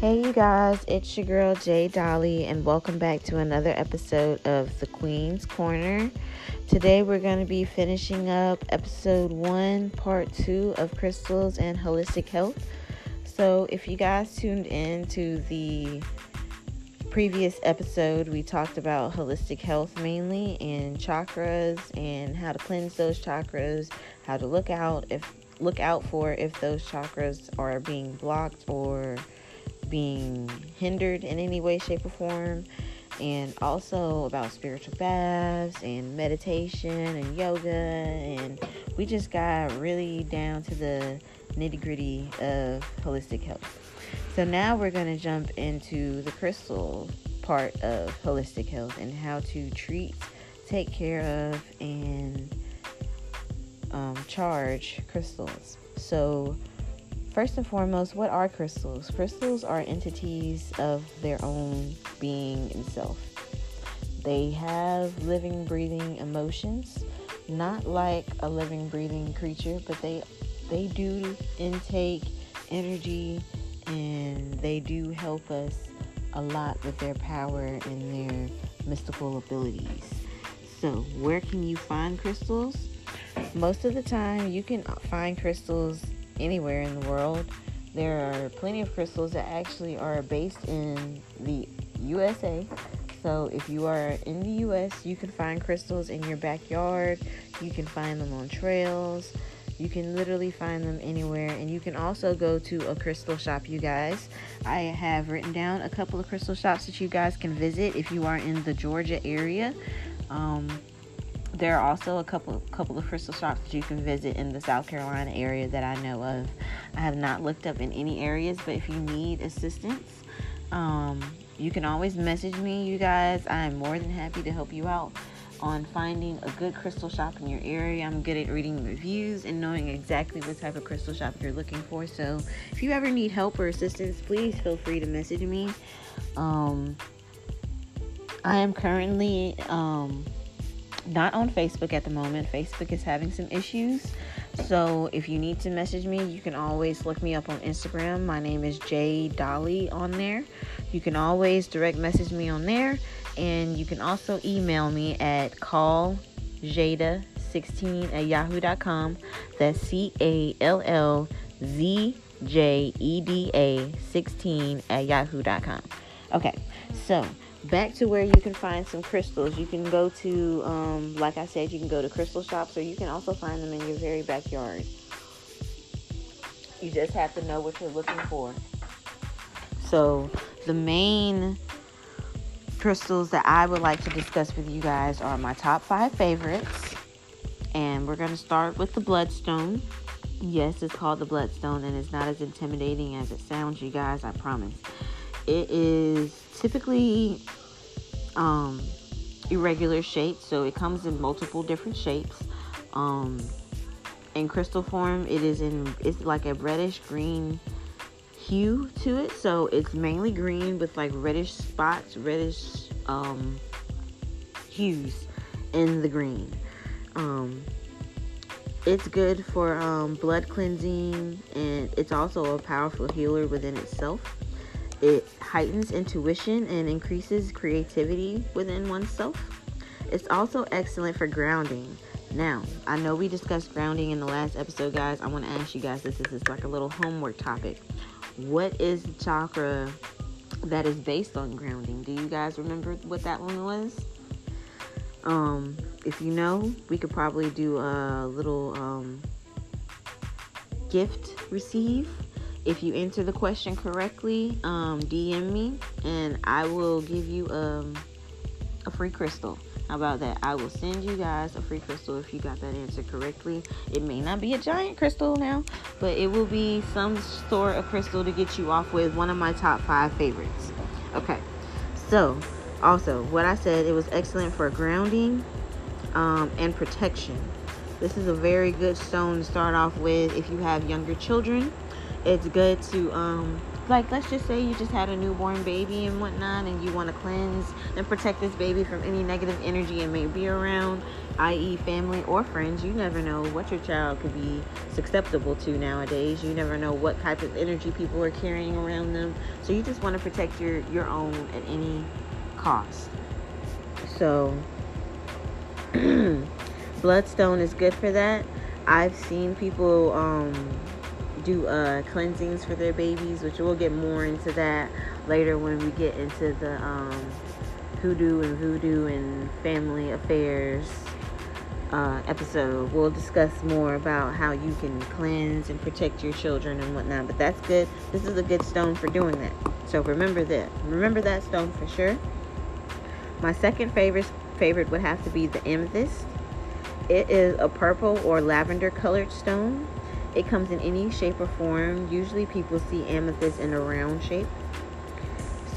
Hey, you guys, it's your girl Jay Dolly, and welcome back to another episode of The Queen's Corner. Today, we're going to be finishing up episode one, part two of crystals and holistic health. So, if you guys tuned in to the previous episode, we talked about holistic health mainly and chakras and how to cleanse those chakras, how to look out if look out for if those chakras are being blocked or being hindered in any way, shape, or form, and also about spiritual baths and meditation and yoga. And we just got really down to the nitty gritty of holistic health. So now we're going to jump into the crystal part of holistic health and how to treat, take care of, and um, charge crystals. So, First and foremost, what are crystals? Crystals are entities of their own being and self. They have living, breathing emotions, not like a living, breathing creature, but they they do intake energy and they do help us a lot with their power and their mystical abilities. So, where can you find crystals? Most of the time, you can find crystals anywhere in the world. There are plenty of crystals that actually are based in the USA. So if you are in the US, you can find crystals in your backyard. You can find them on trails. You can literally find them anywhere. And you can also go to a crystal shop, you guys. I have written down a couple of crystal shops that you guys can visit if you are in the Georgia area. Um, there are also a couple couple of crystal shops that you can visit in the South Carolina area that I know of. I have not looked up in any areas, but if you need assistance, um, you can always message me, you guys. I am more than happy to help you out on finding a good crystal shop in your area. I'm good at reading reviews and knowing exactly what type of crystal shop you're looking for. So if you ever need help or assistance, please feel free to message me. Um, I am currently um, not on Facebook at the moment. Facebook is having some issues. So if you need to message me, you can always look me up on Instagram. My name is Jay Dolly on there. You can always direct message me on there. And you can also email me at calljada16 at yahoo.com. That's C A L L Z J E D A 16 at yahoo.com. Okay, so back to where you can find some crystals. You can go to, um, like I said, you can go to crystal shops or you can also find them in your very backyard. You just have to know what you're looking for. So, the main crystals that I would like to discuss with you guys are my top five favorites. And we're going to start with the bloodstone. Yes, it's called the bloodstone, and it's not as intimidating as it sounds, you guys, I promise. It is typically um, irregular shapes, so it comes in multiple different shapes. Um, in crystal form, it is in it's like a reddish green hue to it, so it's mainly green with like reddish spots, reddish um, hues in the green. Um, it's good for um, blood cleansing, and it's also a powerful healer within itself. It heightens intuition and increases creativity within oneself. It's also excellent for grounding. Now, I know we discussed grounding in the last episode, guys. I want to ask you guys this. This is like a little homework topic. What is the chakra that is based on grounding? Do you guys remember what that one was? Um, if you know, we could probably do a little um, gift receive if you answer the question correctly, um, DM me and I will give you um, a free crystal. How about that? I will send you guys a free crystal if you got that answer correctly. It may not be a giant crystal now, but it will be some sort of crystal to get you off with one of my top five favorites. Okay, so also what I said, it was excellent for grounding um, and protection. This is a very good stone to start off with if you have younger children it's good to um, like let's just say you just had a newborn baby and whatnot and you want to cleanse and protect this baby from any negative energy it may be around i.e family or friends you never know what your child could be susceptible to nowadays. You never know what type of energy people are carrying around them. So you just want to protect your your own at any cost. So bloodstone is good for that. I've seen people um do uh, cleansings for their babies, which we'll get more into that later when we get into the um, hoodoo and voodoo and family affairs uh, episode. We'll discuss more about how you can cleanse and protect your children and whatnot. But that's good. This is a good stone for doing that. So remember that. Remember that stone for sure. My second favorite favorite would have to be the amethyst. It is a purple or lavender colored stone. It comes in any shape or form. Usually people see amethyst in a round shape.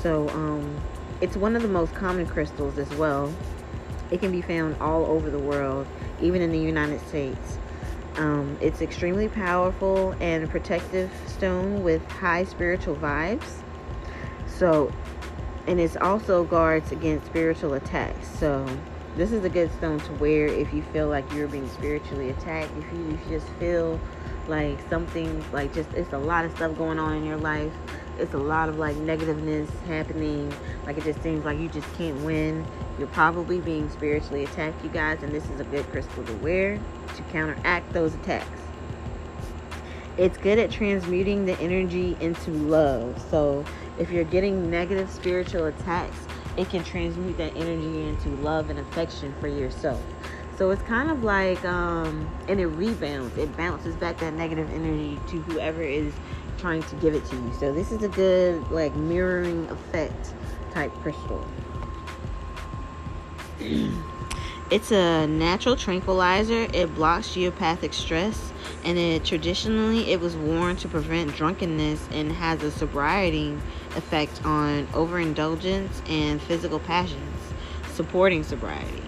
So um, it's one of the most common crystals as well. It can be found all over the world, even in the United States. Um, it's extremely powerful and protective stone with high spiritual vibes. So, and it's also guards against spiritual attacks. So, this is a good stone to wear if you feel like you're being spiritually attacked. If you just feel like something like just it's a lot of stuff going on in your life. It's a lot of like negativeness happening. Like it just seems like you just can't win. You're probably being spiritually attacked you guys and this is a good crystal to wear to counteract those attacks. It's good at transmuting the energy into love. So if you're getting negative spiritual attacks it can transmute that energy into love and affection for yourself so it's kind of like, um, and it rebounds. It bounces back that negative energy to whoever is trying to give it to you. So this is a good, like, mirroring effect type crystal. it's a natural tranquilizer. It blocks geopathic stress, and it traditionally it was worn to prevent drunkenness and has a sobriety effect on overindulgence and physical passions, supporting sobriety.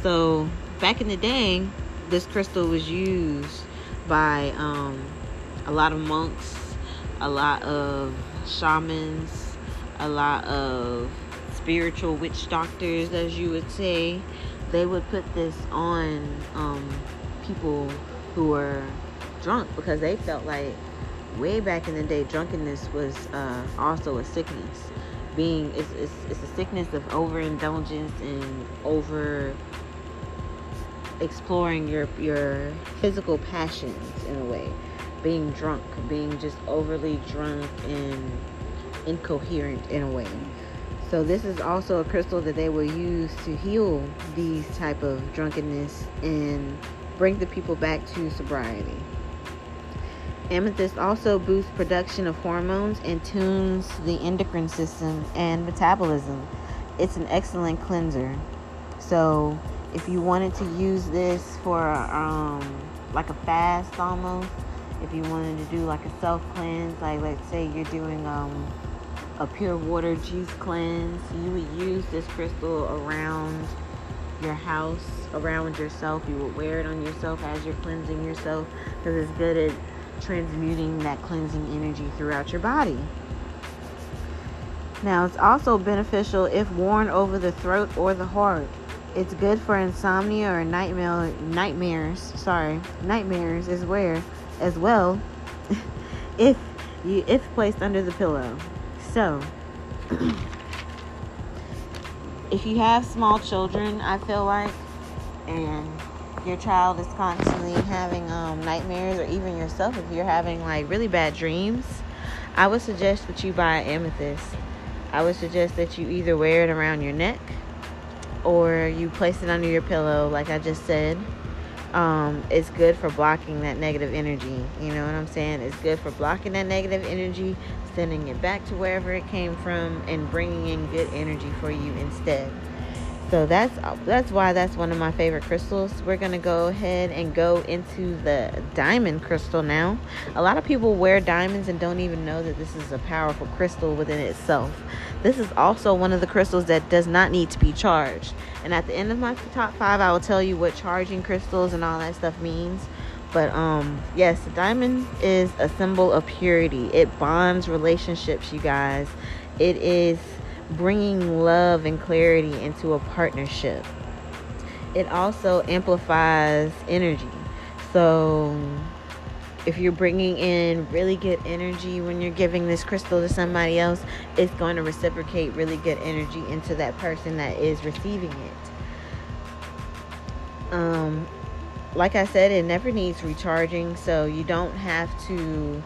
So back in the day, this crystal was used by um, a lot of monks, a lot of shamans, a lot of spiritual witch doctors, as you would say. They would put this on um, people who were drunk because they felt like way back in the day, drunkenness was uh, also a sickness. Being it's, it's, it's a sickness of overindulgence and over exploring your your physical passions in a way. Being drunk being just overly drunk and incoherent in a way. So this is also a crystal that they will use to heal these type of drunkenness and bring the people back to sobriety. Amethyst also boosts production of hormones and tunes the endocrine system and metabolism. It's an excellent cleanser. So if you wanted to use this for um, like a fast almost, if you wanted to do like a self cleanse, like let's say you're doing um, a pure water juice cleanse, you would use this crystal around your house, around yourself. You would wear it on yourself as you're cleansing yourself because it's good at transmuting that cleansing energy throughout your body. Now, it's also beneficial if worn over the throat or the heart. It's good for insomnia or nightmare nightmares. Sorry, nightmares is where as well. if you if placed under the pillow. So, if you have small children, I feel like, and your child is constantly having um, nightmares, or even yourself, if you're having like really bad dreams, I would suggest that you buy amethyst. I would suggest that you either wear it around your neck or you place it under your pillow, like I just said. Um, it's good for blocking that negative energy. You know what I'm saying? It's good for blocking that negative energy, sending it back to wherever it came from, and bringing in good energy for you instead. So that's that's why that's one of my favorite crystals. We're gonna go ahead and go into the diamond crystal now. A lot of people wear diamonds and don't even know that this is a powerful crystal within itself. This is also one of the crystals that does not need to be charged. And at the end of my top five, I will tell you what charging crystals and all that stuff means. But um, yes, the diamond is a symbol of purity. It bonds relationships, you guys. It is bringing love and clarity into a partnership. It also amplifies energy. So if you're bringing in really good energy when you're giving this crystal to somebody else, it's going to reciprocate really good energy into that person that is receiving it. Um, like I said, it never needs recharging, so you don't have to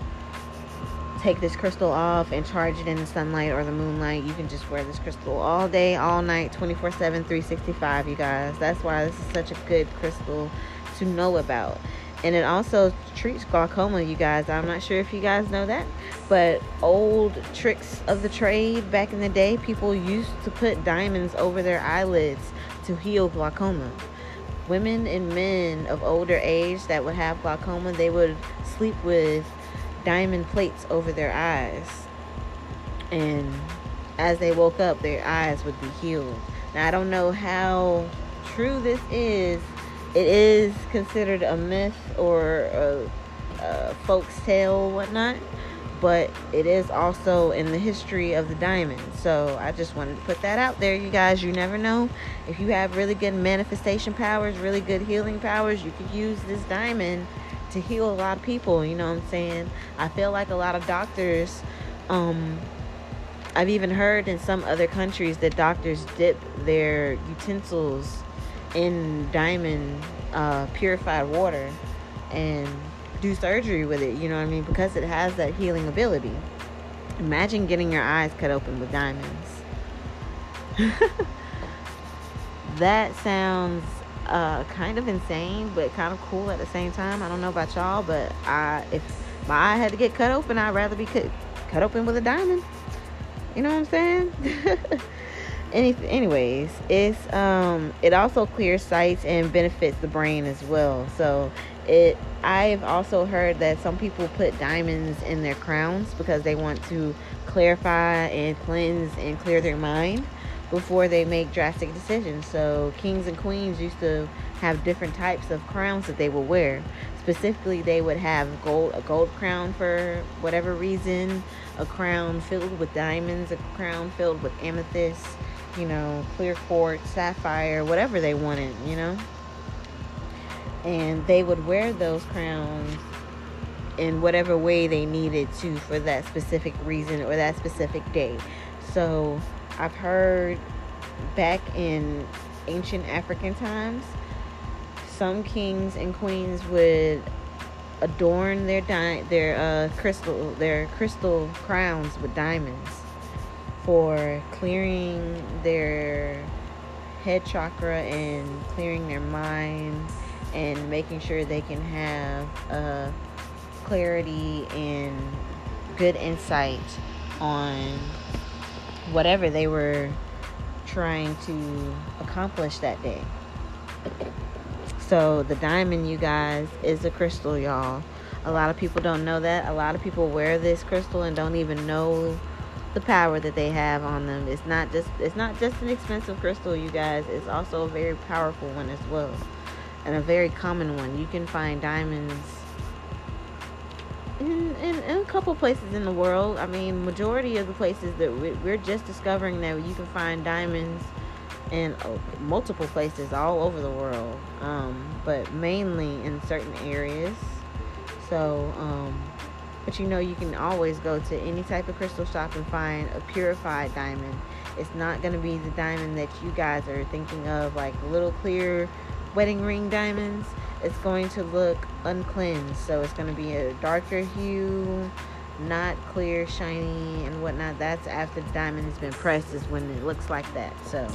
take this crystal off and charge it in the sunlight or the moonlight. You can just wear this crystal all day, all night, 24 7, 365, you guys. That's why this is such a good crystal to know about. And it also treats glaucoma, you guys. I'm not sure if you guys know that, but old tricks of the trade back in the day, people used to put diamonds over their eyelids to heal glaucoma women and men of older age that would have glaucoma, they would sleep with diamond plates over their eyes. And as they woke up, their eyes would be healed. Now, I don't know how true this is. It is considered a myth or a, a folk's tale, whatnot but it is also in the history of the diamond. So I just wanted to put that out there, you guys. You never know. If you have really good manifestation powers, really good healing powers, you could use this diamond to heal a lot of people. You know what I'm saying? I feel like a lot of doctors, um, I've even heard in some other countries that doctors dip their utensils in diamond uh, purified water and do surgery with it, you know what I mean? Because it has that healing ability. Imagine getting your eyes cut open with diamonds. that sounds uh, kind of insane, but kind of cool at the same time. I don't know about y'all, but I if my eye had to get cut open, I'd rather be cut, cut open with a diamond. You know what I'm saying? Any, anyways, it's um it also clears sights and benefits the brain as well. So it I've also heard that some people put diamonds in their crowns because they want to clarify and cleanse and clear their mind before they make drastic decisions. So kings and queens used to have different types of crowns that they would wear. Specifically, they would have gold a gold crown for whatever reason, a crown filled with diamonds, a crown filled with amethyst you know, clear quartz, sapphire, whatever they wanted, you know. And they would wear those crowns in whatever way they needed to for that specific reason or that specific day. So I've heard back in ancient African times, some kings and queens would adorn their di- their uh, crystal their crystal crowns with diamonds for clearing their head chakra and clearing their mind and making sure they can have uh, clarity and good insight on whatever they were trying to accomplish that day. So, the diamond, you guys, is a crystal, y'all. A lot of people don't know that. A lot of people wear this crystal and don't even know the power that they have on them. It's not just it's not just an expensive crystal, you guys. It's also a very powerful one as well, and a very common one. You can find diamonds in, in, in a couple places in the world. I mean, majority of the places that we, we're just discovering that you can find diamonds in uh, multiple places all over the world, um, but mainly in certain areas. So. Um, but you know, you can always go to any type of crystal shop and find a purified diamond. It's not going to be the diamond that you guys are thinking of, like little clear wedding ring diamonds. It's going to look uncleansed. So it's going to be a darker hue, not clear, shiny, and whatnot. That's after the diamond has been pressed, is when it looks like that. So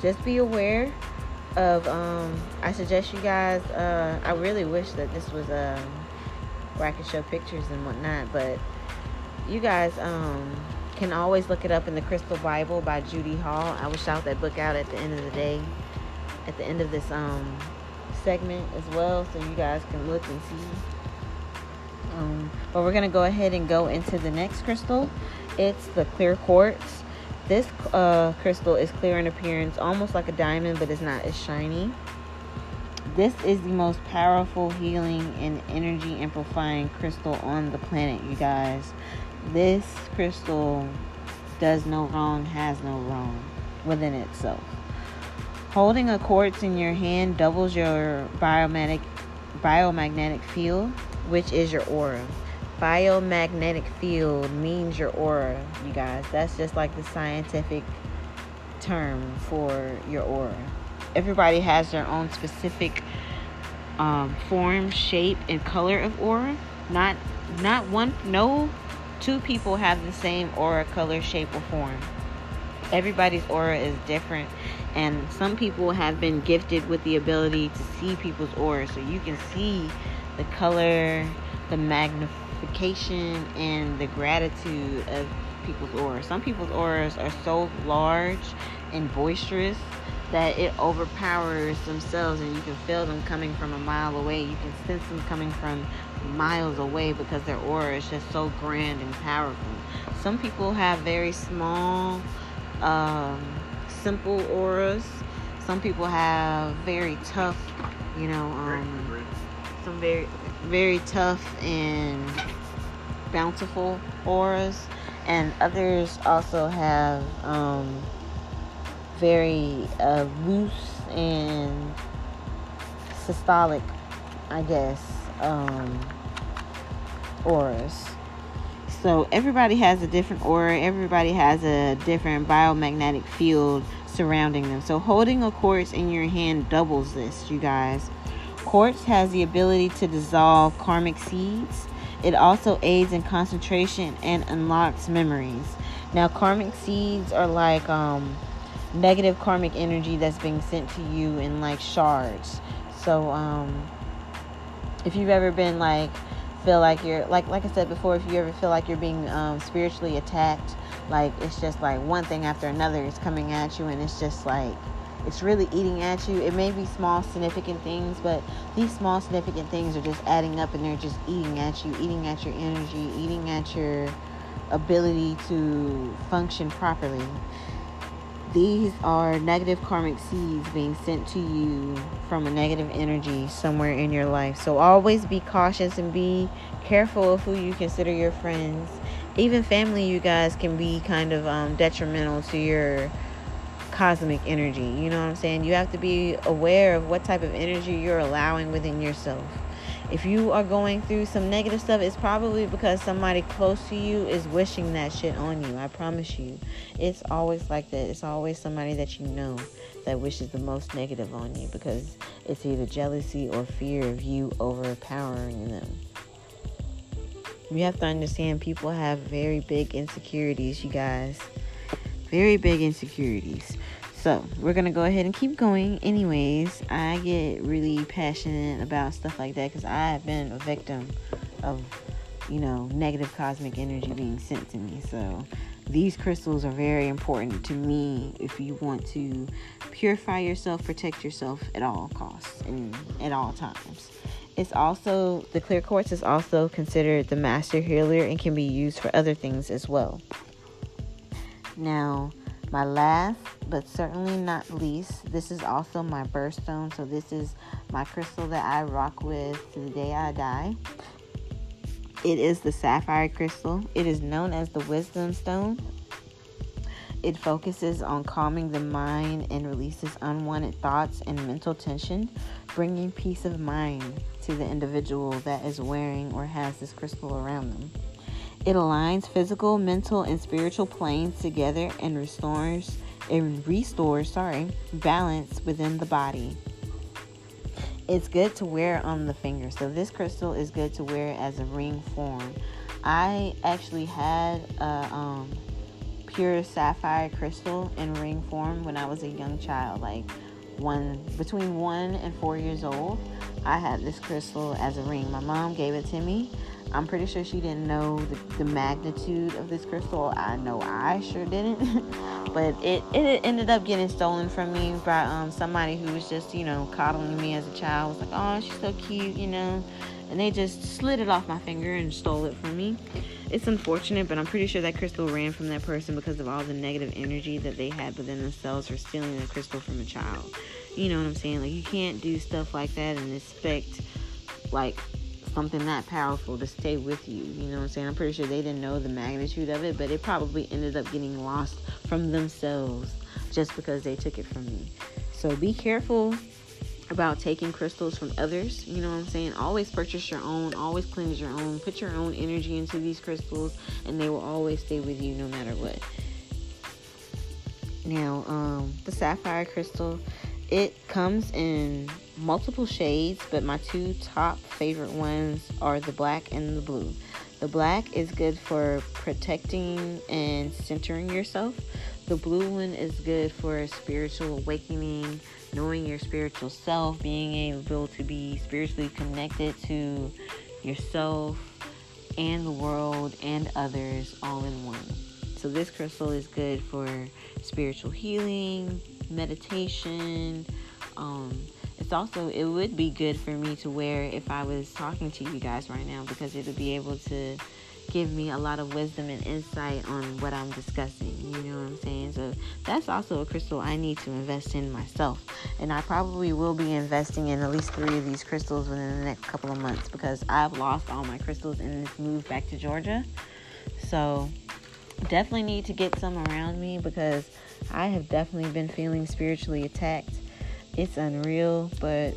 just be aware of um i suggest you guys uh i really wish that this was um where I can show pictures and whatnot. But you guys um, can always look it up in the Crystal Bible by Judy Hall. I will shout that book out at the end of the day, at the end of this um, segment as well, so you guys can look and see. Um, but we're gonna go ahead and go into the next crystal. It's the clear quartz. This uh, crystal is clear in appearance, almost like a diamond, but it's not as shiny. This is the most powerful healing and energy amplifying crystal on the planet, you guys. This crystal does no wrong, has no wrong within itself. Holding a quartz in your hand doubles your biomagnetic biomagnetic field, which is your aura. Biomagnetic field means your aura, you guys. That's just like the scientific term for your aura. Everybody has their own specific um, form, shape, and color of aura. Not not one no two people have the same aura, color, shape, or form. Everybody's aura is different, and some people have been gifted with the ability to see people's aura, so you can see the color, the magnification, and the gratitude of people's aura. Some people's auras are so large and boisterous that it overpowers themselves and you can feel them coming from a mile away. You can sense them coming from miles away because their aura is just so grand and powerful. Some people have very small, um, simple auras. Some people have very tough, you know, um, some very, very tough and bountiful auras. And others also have um, very uh, loose and systolic, I guess, um, auras. So everybody has a different aura, everybody has a different biomagnetic field surrounding them. So holding a quartz in your hand doubles this, you guys. Quartz has the ability to dissolve karmic seeds. It also aids in concentration and unlocks memories. Now, karmic seeds are like um, negative karmic energy that's being sent to you in like shards. So, um, if you've ever been like feel like you're like like I said before, if you ever feel like you're being um, spiritually attacked, like it's just like one thing after another is coming at you, and it's just like it's really eating at you. It may be small, significant things, but these small, significant things are just adding up, and they're just eating at you, eating at your energy, eating at your ability to function properly. These are negative karmic seeds being sent to you from a negative energy somewhere in your life. So always be cautious and be careful of who you consider your friends. Even family, you guys can be kind of um, detrimental to your cosmic energy. You know what I'm saying? You have to be aware of what type of energy you're allowing within yourself if you are going through some negative stuff, it's probably because somebody close to you is wishing that shit on you. I promise you. It's always like that. It's always somebody that you know that wishes the most negative on you because it's either jealousy or fear of you overpowering them. You have to understand people have very big insecurities, you guys. Very big insecurities. So we're gonna go ahead and keep going. Anyways, I get really passionate about stuff like that because I have been a victim of, you know, negative cosmic energy being sent to me. So these crystals are very important to me if you want to purify yourself, protect yourself at all costs and at all times. It's also the clear quartz is also considered the master healer and can be used for other things as well. Now, my last, but certainly not least, this is also my birthstone. So, this is my crystal that I rock with to the day I die. It is the sapphire crystal. It is known as the wisdom stone. It focuses on calming the mind and releases unwanted thoughts and mental tension, bringing peace of mind to the individual that is wearing or has this crystal around them. It aligns physical, mental, and spiritual planes together and restores and restores, sorry, balance within the body. It's good to wear on the finger. So this crystal is good to wear as a ring form. I actually had a um, pure sapphire crystal in ring form when I was a young child, like one between one and four years old. I had this crystal as a ring. My mom gave it to me. I'm pretty sure she didn't know the, the magnitude of this crystal. I know I sure didn't. but it, it ended up getting stolen from me by um, somebody who was just, you know, coddling me as a child. was like, oh, she's so cute, you know. And they just slid it off my finger and stole it from me. It's unfortunate, but I'm pretty sure that crystal ran from that person because of all the negative energy that they had within themselves for stealing the crystal from a child. You know what I'm saying? Like you can't do stuff like that and expect like something that powerful to stay with you. You know what I'm saying? I'm pretty sure they didn't know the magnitude of it, but it probably ended up getting lost from themselves just because they took it from me. So be careful about taking crystals from others. You know what I'm saying? Always purchase your own, always cleanse your own, put your own energy into these crystals, and they will always stay with you no matter what. Now, um, the sapphire crystal, it comes in multiple shades, but my two top favorite ones are the black and the blue. The black is good for protecting and centering yourself. The blue one is good for a spiritual awakening, knowing your spiritual self, being able to be spiritually connected to yourself and the world and others all in one. So, this crystal is good for spiritual healing, meditation. Um, also, it would be good for me to wear if I was talking to you guys right now because it would be able to give me a lot of wisdom and insight on what I'm discussing. You know what I'm saying? So that's also a crystal I need to invest in myself. And I probably will be investing in at least three of these crystals within the next couple of months because I've lost all my crystals in this move back to Georgia. So definitely need to get some around me because I have definitely been feeling spiritually attacked. It's unreal, but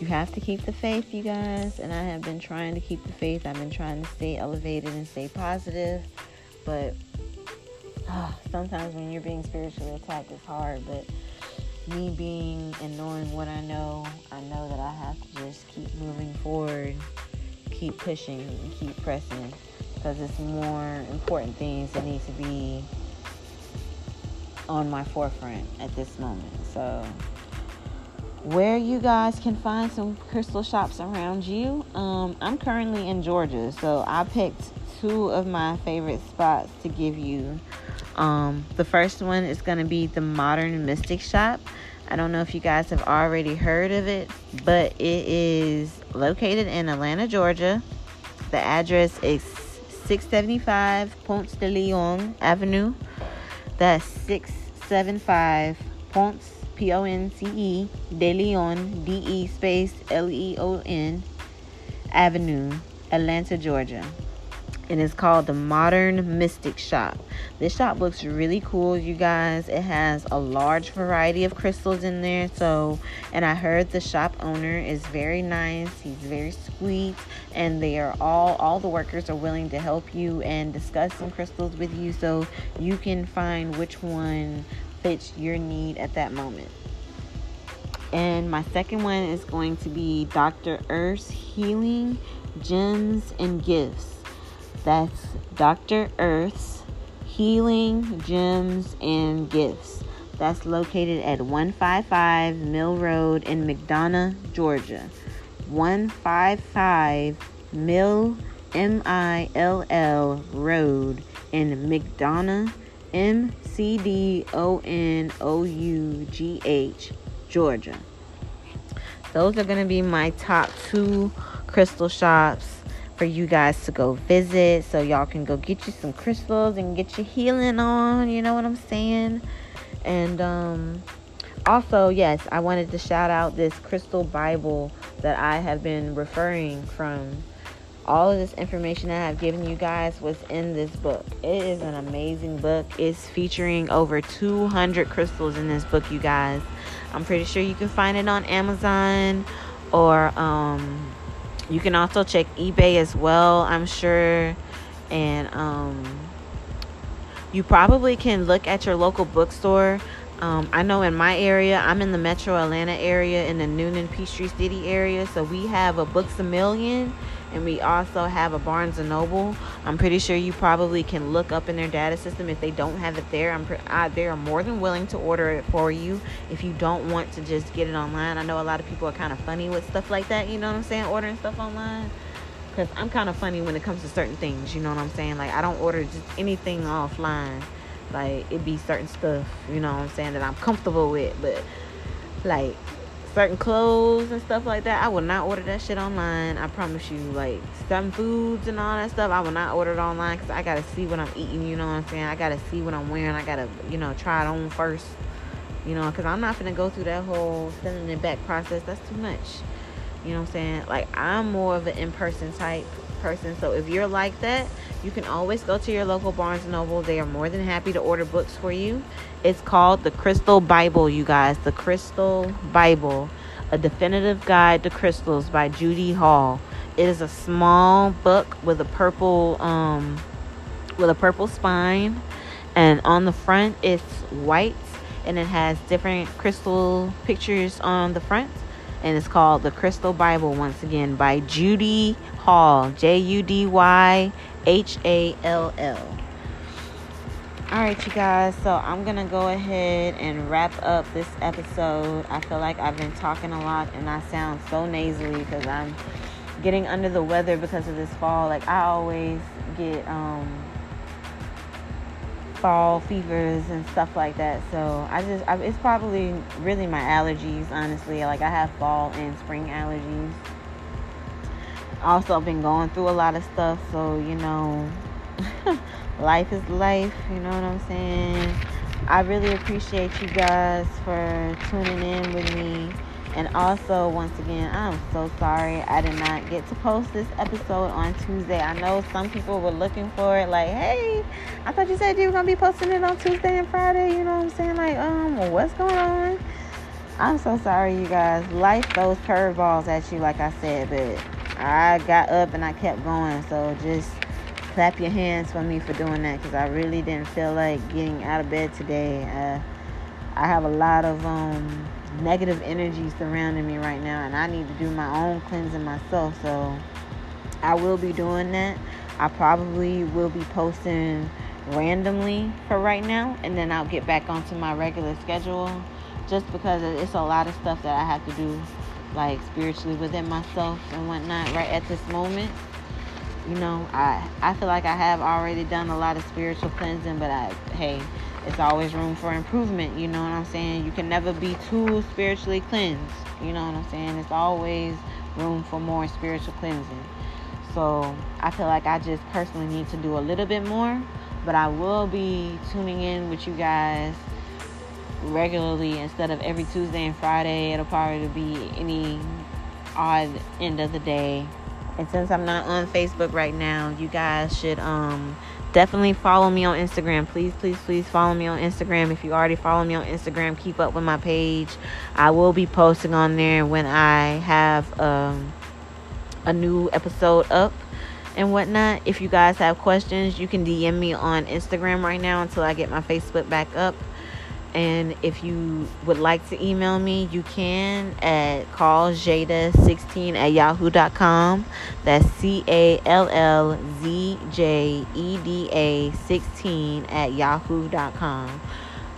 you have to keep the faith, you guys. And I have been trying to keep the faith. I've been trying to stay elevated and stay positive. But oh, sometimes when you're being spiritually attacked, it's hard. But me being and knowing what I know, I know that I have to just keep moving forward, keep pushing, and keep pressing. Because it's more important things that need to be on my forefront at this moment. So where you guys can find some crystal shops around you. Um, I'm currently in Georgia, so I picked two of my favorite spots to give you. Um, the first one is going to be the Modern Mystic Shop. I don't know if you guys have already heard of it, but it is located in Atlanta, Georgia. The address is 675 Ponce de Leon Avenue. That's 675 Ponce P O N C E, De Leon, D E space L E O N, Avenue, Atlanta, Georgia. And it's called the Modern Mystic Shop. This shop looks really cool, you guys. It has a large variety of crystals in there. So, and I heard the shop owner is very nice. He's very sweet, and they are all all the workers are willing to help you and discuss some crystals with you, so you can find which one fits your need at that moment. And my second one is going to be Dr. Earth's Healing Gems and Gifts. That's Dr. Earth's Healing Gems and Gifts. That's located at 155 Mill Road in McDonough, Georgia. 155 Mill M I L L Road in McDonough, M C D O N O U G H, Georgia. Those are going to be my top two crystal shops for you guys to go visit so y'all can go get you some crystals and get your healing on. You know what I'm saying? And um, also, yes, I wanted to shout out this crystal Bible that I have been referring from all of this information that I have given you guys was in this book. It is an amazing book. It's featuring over 200 crystals in this book, you guys. I'm pretty sure you can find it on Amazon or um, you can also check eBay as well, I'm sure. And um, you probably can look at your local bookstore. Um, I know in my area, I'm in the metro Atlanta area in the Newnan Peachtree City area. So we have a Books a Million and we also have a Barnes and Noble. I'm pretty sure you probably can look up in their data system if they don't have it there. I'm pre- I, they are more than willing to order it for you if you don't want to just get it online. I know a lot of people are kind of funny with stuff like that. You know what I'm saying? Ordering stuff online. Because I'm kind of funny when it comes to certain things. You know what I'm saying? Like I don't order just anything offline. Like it be certain stuff. You know what I'm saying that I'm comfortable with, but like certain clothes and stuff like that, I will not order that shit online. I promise you. Like some foods and all that stuff, I will not order it online because I gotta see what I'm eating. You know what I'm saying? I gotta see what I'm wearing. I gotta, you know, try it on first. You know, because I'm not to go through that whole sending it back process. That's too much. You know what I'm saying? Like, I'm more of an in person type person. So if you're like that, you can always go to your local Barnes Noble. They are more than happy to order books for you. It's called The Crystal Bible, you guys. The Crystal Bible, a definitive guide to crystals by Judy Hall. It is a small book with a purple um with a purple spine and on the front it's white and it has different crystal pictures on the front and it's called The Crystal Bible once again by Judy Hall, J U D Y H A L L. All right, you guys. So I'm going to go ahead and wrap up this episode. I feel like I've been talking a lot and I sound so nasally because I'm getting under the weather because of this fall. Like I always get um fall fevers and stuff like that. So I just I, it's probably really my allergies, honestly. Like I have fall and spring allergies. Also, been going through a lot of stuff, so you know, life is life. You know what I'm saying? I really appreciate you guys for tuning in with me. And also, once again, I'm so sorry I did not get to post this episode on Tuesday. I know some people were looking for it, like, hey, I thought you said you were gonna be posting it on Tuesday and Friday. You know what I'm saying? Like, um, what's going on? I'm so sorry, you guys. Life throws curveballs at you, like I said, but I got up and I kept going. So just clap your hands for me for doing that because I really didn't feel like getting out of bed today. Uh, I have a lot of um negative energy surrounding me right now, and I need to do my own cleansing myself. So I will be doing that. I probably will be posting randomly for right now, and then I'll get back onto my regular schedule just because it's a lot of stuff that I have to do, like spiritually within myself and whatnot, right at this moment. You know, I I feel like I have already done a lot of spiritual cleansing, but I hey, it's always room for improvement. You know what I'm saying? You can never be too spiritually cleansed. You know what I'm saying? It's always room for more spiritual cleansing. So I feel like I just personally need to do a little bit more, but I will be tuning in with you guys regularly instead of every Tuesday and Friday. It'll probably be any odd end of the day. And since I'm not on Facebook right now, you guys should um definitely follow me on Instagram. Please, please, please follow me on Instagram. If you already follow me on Instagram, keep up with my page. I will be posting on there when I have um, a new episode up and whatnot. If you guys have questions, you can DM me on Instagram right now until I get my Facebook back up. And if you would like to email me, you can at calljada16 at yahoo.com. That's C A L L Z J E D A 16 at yahoo.com.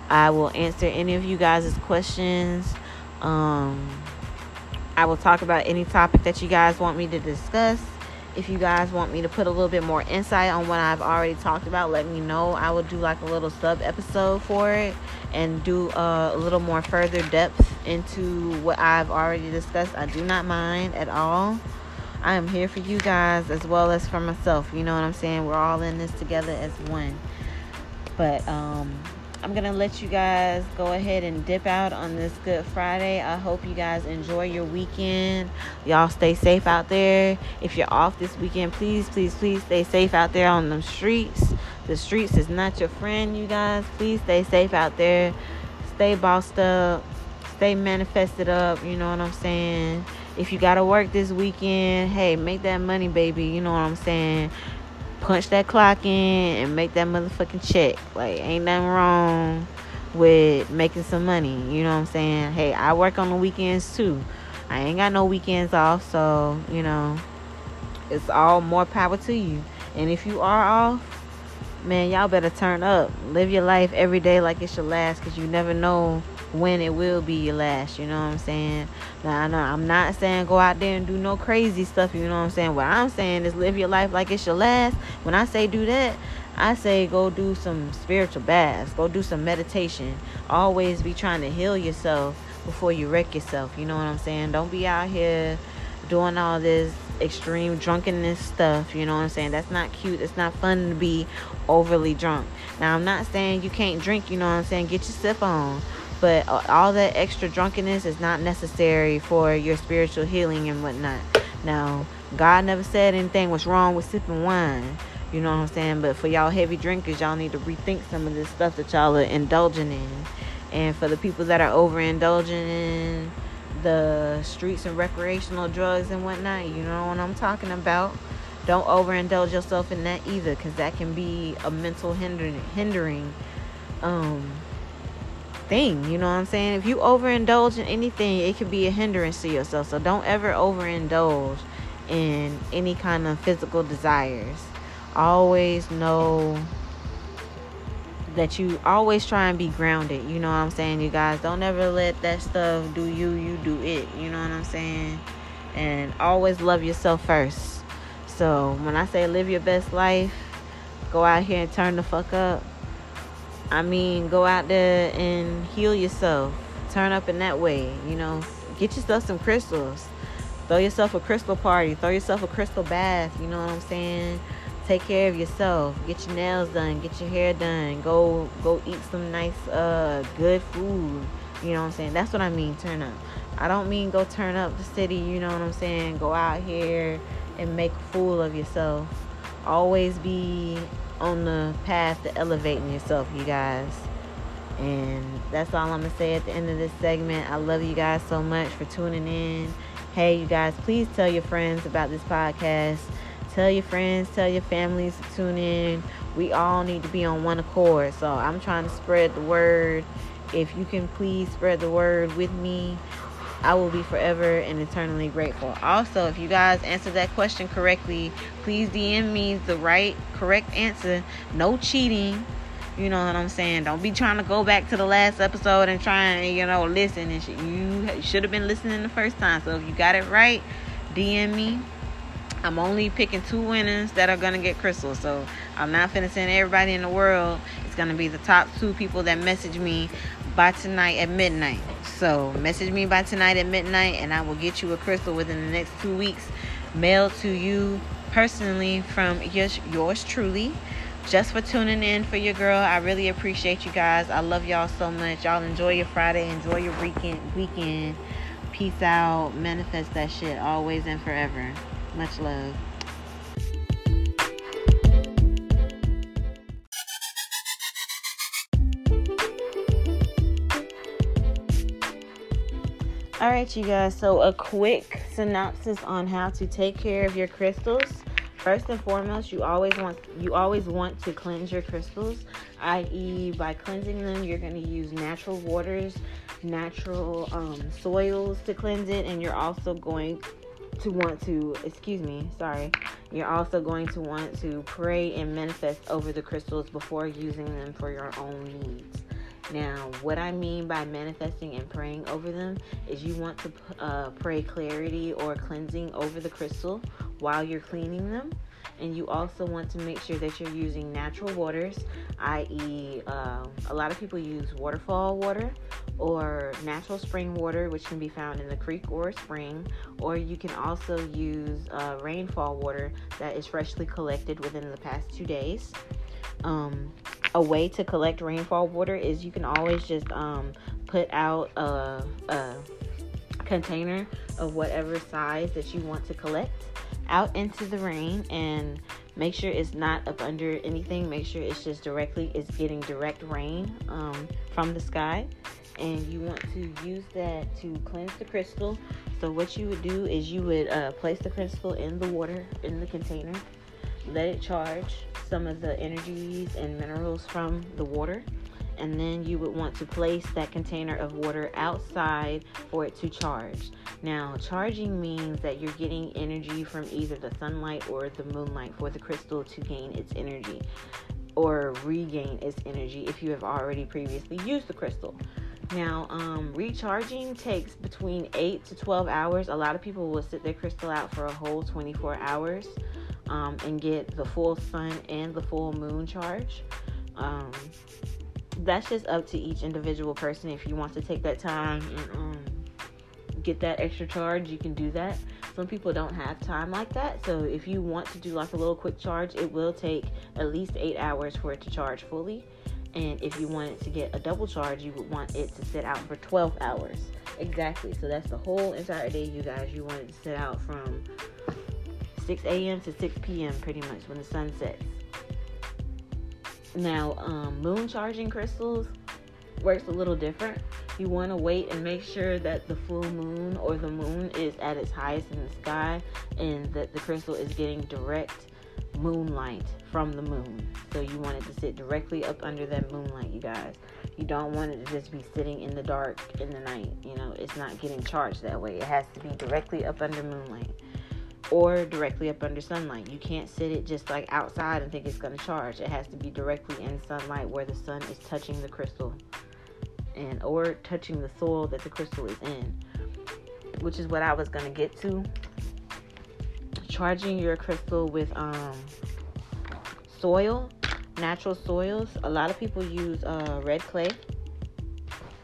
I will answer any of you guys' questions. Um, I will talk about any topic that you guys want me to discuss. If you guys want me to put a little bit more insight on what I've already talked about, let me know. I will do like a little sub episode for it and do uh, a little more further depth into what I've already discussed. I do not mind at all. I am here for you guys as well as for myself. You know what I'm saying? We're all in this together as one. But um I'm going to let you guys go ahead and dip out on this Good Friday. I hope you guys enjoy your weekend. Y'all stay safe out there. If you're off this weekend, please, please, please stay safe out there on the streets. The streets is not your friend, you guys. Please stay safe out there. Stay bossed up. Stay manifested up. You know what I'm saying? If you got to work this weekend, hey, make that money, baby. You know what I'm saying? punch that clock in and make that motherfucking check. Like, ain't nothing wrong with making some money. You know what I'm saying? Hey, I work on the weekends too. I ain't got no weekends off, so, you know, it's all more power to you. And if you are off, man, y'all better turn up. Live your life every day like it's your last because you never know when it will be your last. You know what I'm saying? Now, I know I'm not saying go out there and do no crazy stuff. You know what I'm saying? What I'm saying is live your life like it's your last. When I say do that, I say go do some spiritual baths, go do some meditation. Always be trying to heal yourself before you wreck yourself. You know what I'm saying? Don't be out here doing all this extreme drunkenness stuff. You know what I'm saying? That's not cute. It's not fun to be overly drunk. Now, I'm not saying you can't drink. You know what I'm saying? Get your sip on. but uh, all that extra drunkenness is not necessary for your spiritual healing and whatnot. Now, God never said anything was wrong with sipping wine. You know what I'm saying? But for y'all heavy drinkers, y'all need to rethink some of this stuff that y'all are indulging in. And for the people that are overindulging in the streets and recreational drugs and whatnot, you know what I'm talking about. Don't overindulge yourself in that either, because that can be a mental hindering, hindering um, thing. You know what I'm saying? If you overindulge in anything, it could be a hindrance to yourself. So don't ever overindulge in any kind of physical desires. Always know that you always try and be grounded. You know what I'm saying, you guys? Don't ever let that stuff do you, you do it. You know what I'm saying? And always love yourself first. So when I say live your best life, go out here and turn the fuck up I mean, go out there and heal yourself. Turn up in that way. You know, get yourself some crystals. Throw yourself a crystal party. Throw yourself a crystal bath. You know what I'm saying? Take care of yourself. Get your nails done. Get your hair done. Go go eat some nice uh good food. You know what I'm saying? That's what I mean. Turn up. I don't mean go turn up the city. You know what I'm saying? Go out here and make a fool of yourself. Always be on the path to elevating yourself, you guys. And that's all I'm going to say at the end of this segment. I love you guys so much for tuning in. Hey, you guys, please tell your friends about this podcast. Tell your friends, tell your families to tune in. We all need to be on one accord. So I'm trying to spread the word. If you can please spread the word with me, I will be forever and eternally grateful. Also, if you guys answered that question correctly, please DM me the right, correct answer. No cheating. You know what I'm saying? Don't be trying to go back to the last episode and try and, you know, listen. And you should have been listening the first time. So if you got it right, DM me. I'm only picking two winners that are gonna get crystals. So I'm not finna send everybody in the world. It's gonna be the top two people that message me by tonight at midnight. So message me by tonight at midnight and I will get you a crystal within the next two weeks mailed to you personally from yours, yours truly. Just for tuning in for your girl. I really appreciate you guys. I love y'all so much. Y'all enjoy your Friday. Enjoy your weekend weekend. Peace out. Manifest that shit always and forever. Much love. All right, you guys. So, a quick synopsis on how to take care of your crystals. First and foremost, you always want you always want to cleanse your crystals, i.e., by cleansing them, you're going to use natural waters, natural um, soils to cleanse it, and you're also going to want to, excuse me, sorry, you're also going to want to pray and manifest over the crystals before using them for your own needs. Now, what I mean by manifesting and praying over them is you want to uh, pray clarity or cleansing over the crystal while you're cleaning them. And you also want to make sure that you're using natural waters, i.e., uh, a lot of people use waterfall water or natural spring water, which can be found in the creek or spring, or you can also use uh, rainfall water that is freshly collected within the past two days. Um, a way to collect rainfall water is you can always just um, put out a, a container of whatever size that you want to collect out into the rain and make sure it's not up under anything. Make sure it's just directly it's getting direct rain um, from the sky. And you want to use that to cleanse the crystal. So what you would do is you would uh, place the crystal in the water in the container. Let it charge some of the energies and minerals from the water. And then you would want to place that container of water outside for it to charge. Now, charging means that you're getting energy from either the sunlight or the moonlight for the crystal to gain its energy or regain its energy if you have already previously used the crystal. Now, um, recharging takes between 8 to 12 hours. A lot of people will sit their crystal out for a whole 24 hours um, and get the full sun and the full moon charge. Um, that's just up to each individual person. If you want to take that time and um, get that extra charge, you can do that. Some people don't have time like that. So if you want to do like a little quick charge, it will take at least eight hours for it to charge fully. And if you wanted to get a double charge, you would want it to sit out for 12 hours. Exactly. So that's the whole entire day, you guys. You want it to sit out from 6 a.m. to 6 p.m. pretty much when the sun sets. Now, um, moon charging crystals works a little different. You want to wait and make sure that the full moon or the moon is at its highest in the sky and that the crystal is getting direct moonlight from the moon. So you want it to sit directly up under that moonlight, you guys. You don't want it to just be sitting in the dark in the night. You know, it's not getting charged that way. It has to be directly up under moonlight or directly up under sunlight. You can't sit it just like outside and think it's going to charge. It has to be directly in sunlight where the sun is touching the crystal and or touching the soil that the crystal is in, which is what I was going to get to. Charging your crystal with um soil, natural soils. A lot of people use uh, red clay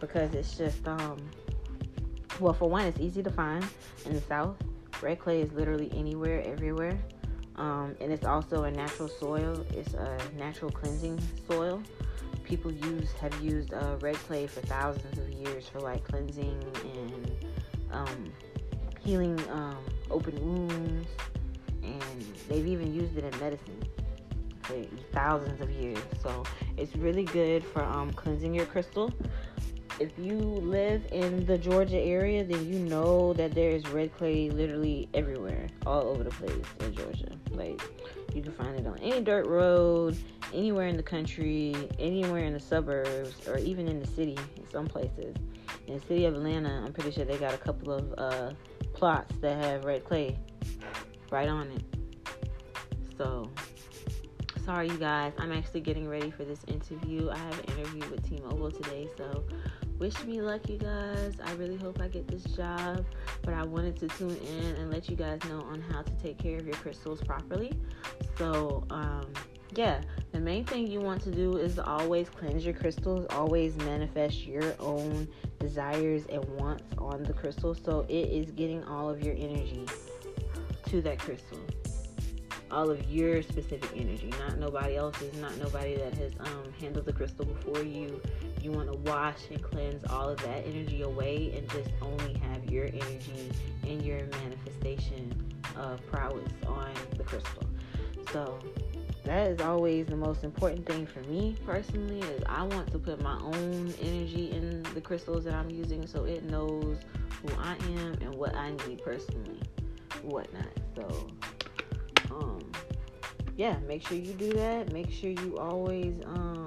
because it's just um well for one it's easy to find in the south red clay is literally anywhere everywhere um, and it's also a natural soil it's a natural cleansing soil people use have used uh, red clay for thousands of years for like cleansing and um, healing um, open wounds and they've even used it in medicine for thousands of years. So it's really good for um, cleansing your crystal. If you live in the Georgia area, then you know that there is red clay literally everywhere, all over the place in Georgia. Like you can find it on any dirt road, anywhere in the country, anywhere in the suburbs, or even in the city in some places. In the city of Atlanta, I'm pretty sure they got a couple of uh, plots that have red clay right on it. So sorry, you guys. I'm actually getting ready for this interview. I have an interview with T Mobile today, so wish me luck, you guys. I really hope I get this job, but I wanted to tune in and let you guys know on how to take care of your crystals properly. So, um, yeah, the main thing you want to do is always cleanse your crystals, always manifest your own desires and wants on the crystal so it is getting all of your energy to that crystal all of your specific energy, not nobody else's, not nobody that has um, handled the crystal before you. You want to wash and cleanse all of that energy away and just only have your energy and your manifestation of prowess on the crystal. So that is always the most important thing for me personally is I want to put my own energy in the crystals that I'm using so it knows who I am and what I need personally, whatnot. So yeah, make sure you do that. Make sure you always um,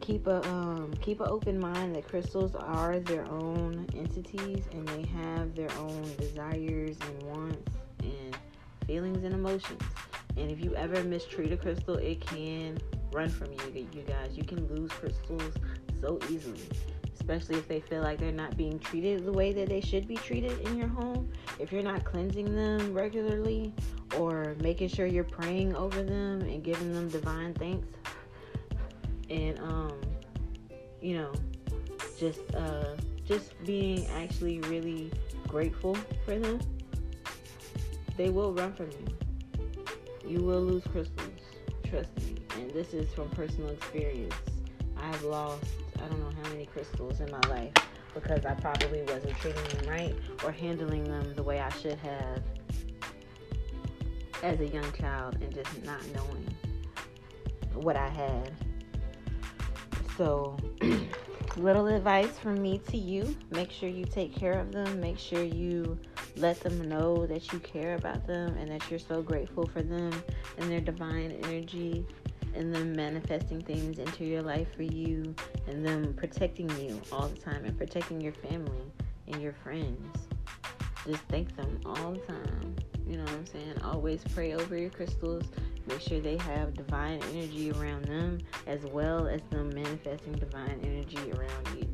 keep a um, keep an open mind that crystals are their own entities and they have their own desires and wants and feelings and emotions. And if you ever mistreat a crystal, it can run from you. You guys, you can lose crystals so easily especially if they feel like they're not being treated the way that they should be treated in your home. If you're not cleansing them regularly or making sure you're praying over them and giving them divine thanks and um you know just uh just being actually really grateful for them they will run from you. You will lose crystals trust me. And this is from personal experience i've lost I don't know how many crystals in my life because I probably wasn't treating them right or handling them the way I should have as a young child and just not knowing what I had. So, little advice from me to you make sure you take care of them, make sure you let them know that you care about them and that you're so grateful for them and their divine energy and them manifesting things into your life for you and them protecting you all the time and protecting your family and your friends. Just thank them all the time. You know what I'm saying? Always pray over your crystals. Make sure they have divine energy around them as well as them manifesting divine energy around you.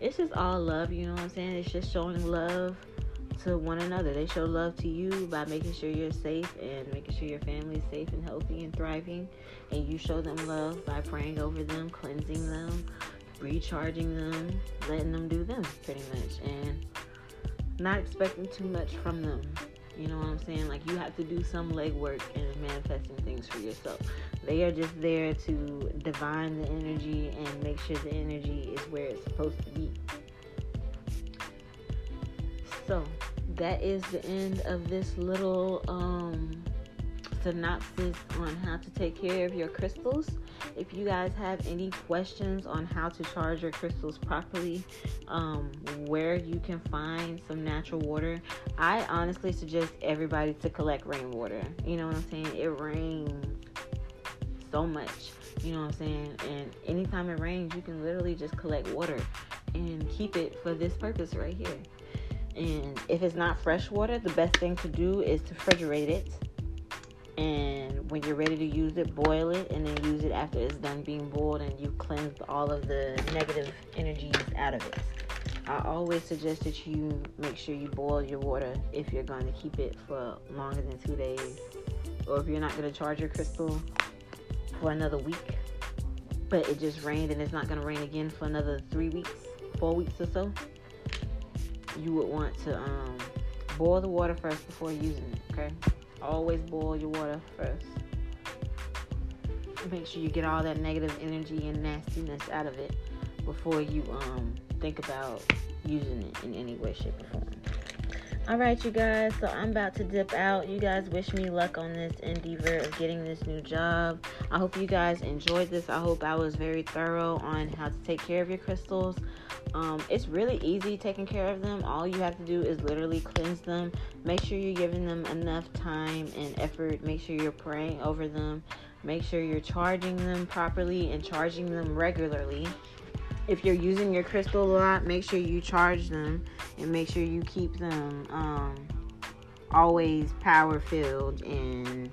It's just all love, you know what I'm saying? It's just showing love to one another. They show love to you by making sure you're safe and making sure your family is safe and healthy and thriving. And you show them love by praying over them, cleansing them, recharging them, letting them do them pretty much, and not expecting too much from them. You know what I'm saying? Like you have to do some legwork in manifesting things for yourself. They are just there to divine the energy and make sure the energy is where it's supposed to be. So that is the end of this little um, synopsis on how to take care of your crystals. If you guys have any questions on how to charge your crystals properly, um, where you can find some natural water, I honestly suggest everybody to collect rainwater. You know what I'm saying? It rains so much. You know what I'm saying? And anytime it rains, you can literally just collect water and keep it for this purpose right here. And if it's not fresh water, the best thing to do is to refrigerate it. And when you're ready to use it, boil it and then use it after it's done being boiled and you cleanse all of the negative energies out of it. I always suggest that you make sure you boil your water if you're going to keep it for longer than two days. Or if you're not going to charge your crystal for another week, but it just rained and it's not going to rain again for another three weeks, four weeks or so you would want to um, boil the water first before using it. Okay, always boil your water first. Make sure you get all that negative energy and nastiness out of it before you um, think about using it in any way, shape, or form. All right, you guys. So I'm about to dip out. You guys wish me luck on this endeavor of getting this new job. I hope you guys enjoyed this. I hope I was very thorough on how to take care of your crystals. Um, it's really easy taking care of them. All you have to do is literally cleanse them. Make sure you're giving them enough time and effort. Make sure you're praying over them. Make sure you're charging them properly and charging them regularly if you're using your crystal a lot, make sure you charge them and make sure you keep them um, always power filled and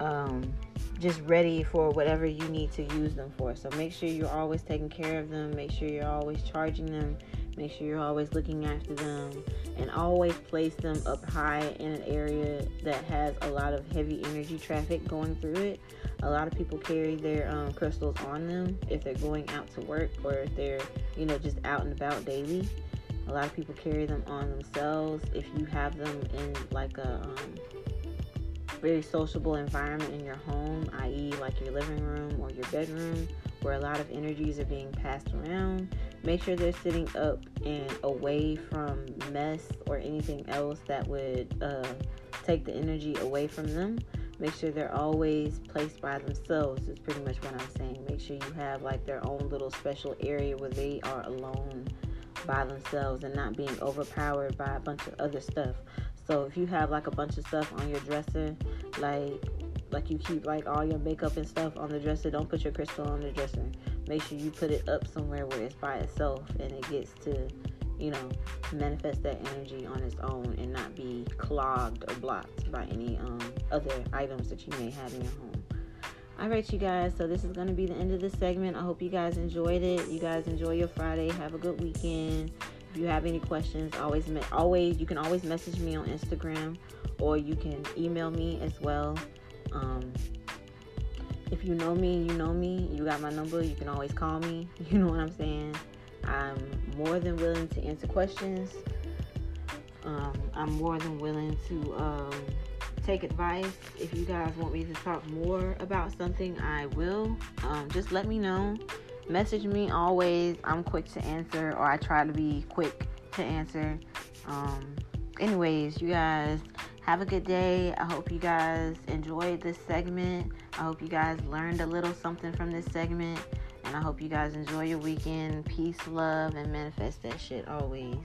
um, just ready for whatever you need to use them for. So make sure you're always taking care of them. Make sure you're always charging them. Make sure you're always looking after them and always place them up high in an area that has a lot of heavy energy traffic going through it. A lot of people carry their um, crystals on them if they're going out to work or if they're, you know, just out and about daily. A lot of people carry them on themselves. If you have them in like a um, very sociable environment in your home, i.e., like your living room or your bedroom, where a lot of energies are being passed around, make sure they're sitting up and away from mess or anything else that would uh, take the energy away from them. Make sure they're always placed by themselves, is pretty much what I'm saying. Make sure you have like their own little special area where they are alone by themselves and not being overpowered by a bunch of other stuff. So if you have like a bunch of stuff on your dresser, like like you keep like all your makeup and stuff on the dresser, don't put your crystal on the dresser. Make sure you put it up somewhere where it's by itself and it gets to you know manifest that energy on its own and not be clogged or blocked by any um, other items that you may have in your home. All right you guys so this is going to be the end of this segment. I hope you guys enjoyed it. You guys enjoy your friday. Have a good weekend if you have any questions always always you can always message me on instagram or you can email me as well um, if you know me, you know me. You got my number. You can always call me. You know what I'm saying? I'm more than willing to answer questions. Um, I'm more than willing to um, take advice. If you guys want me to talk more about something, I will. Um, just let me know. Message me always. I'm quick to answer, or I try to be quick to answer. Um, anyways, you guys have a good day. I hope you guys enjoyed this segment. I hope you guys learned a little something from this segment. And I hope you guys enjoy your weekend. Peace, love, and manifest that shit always.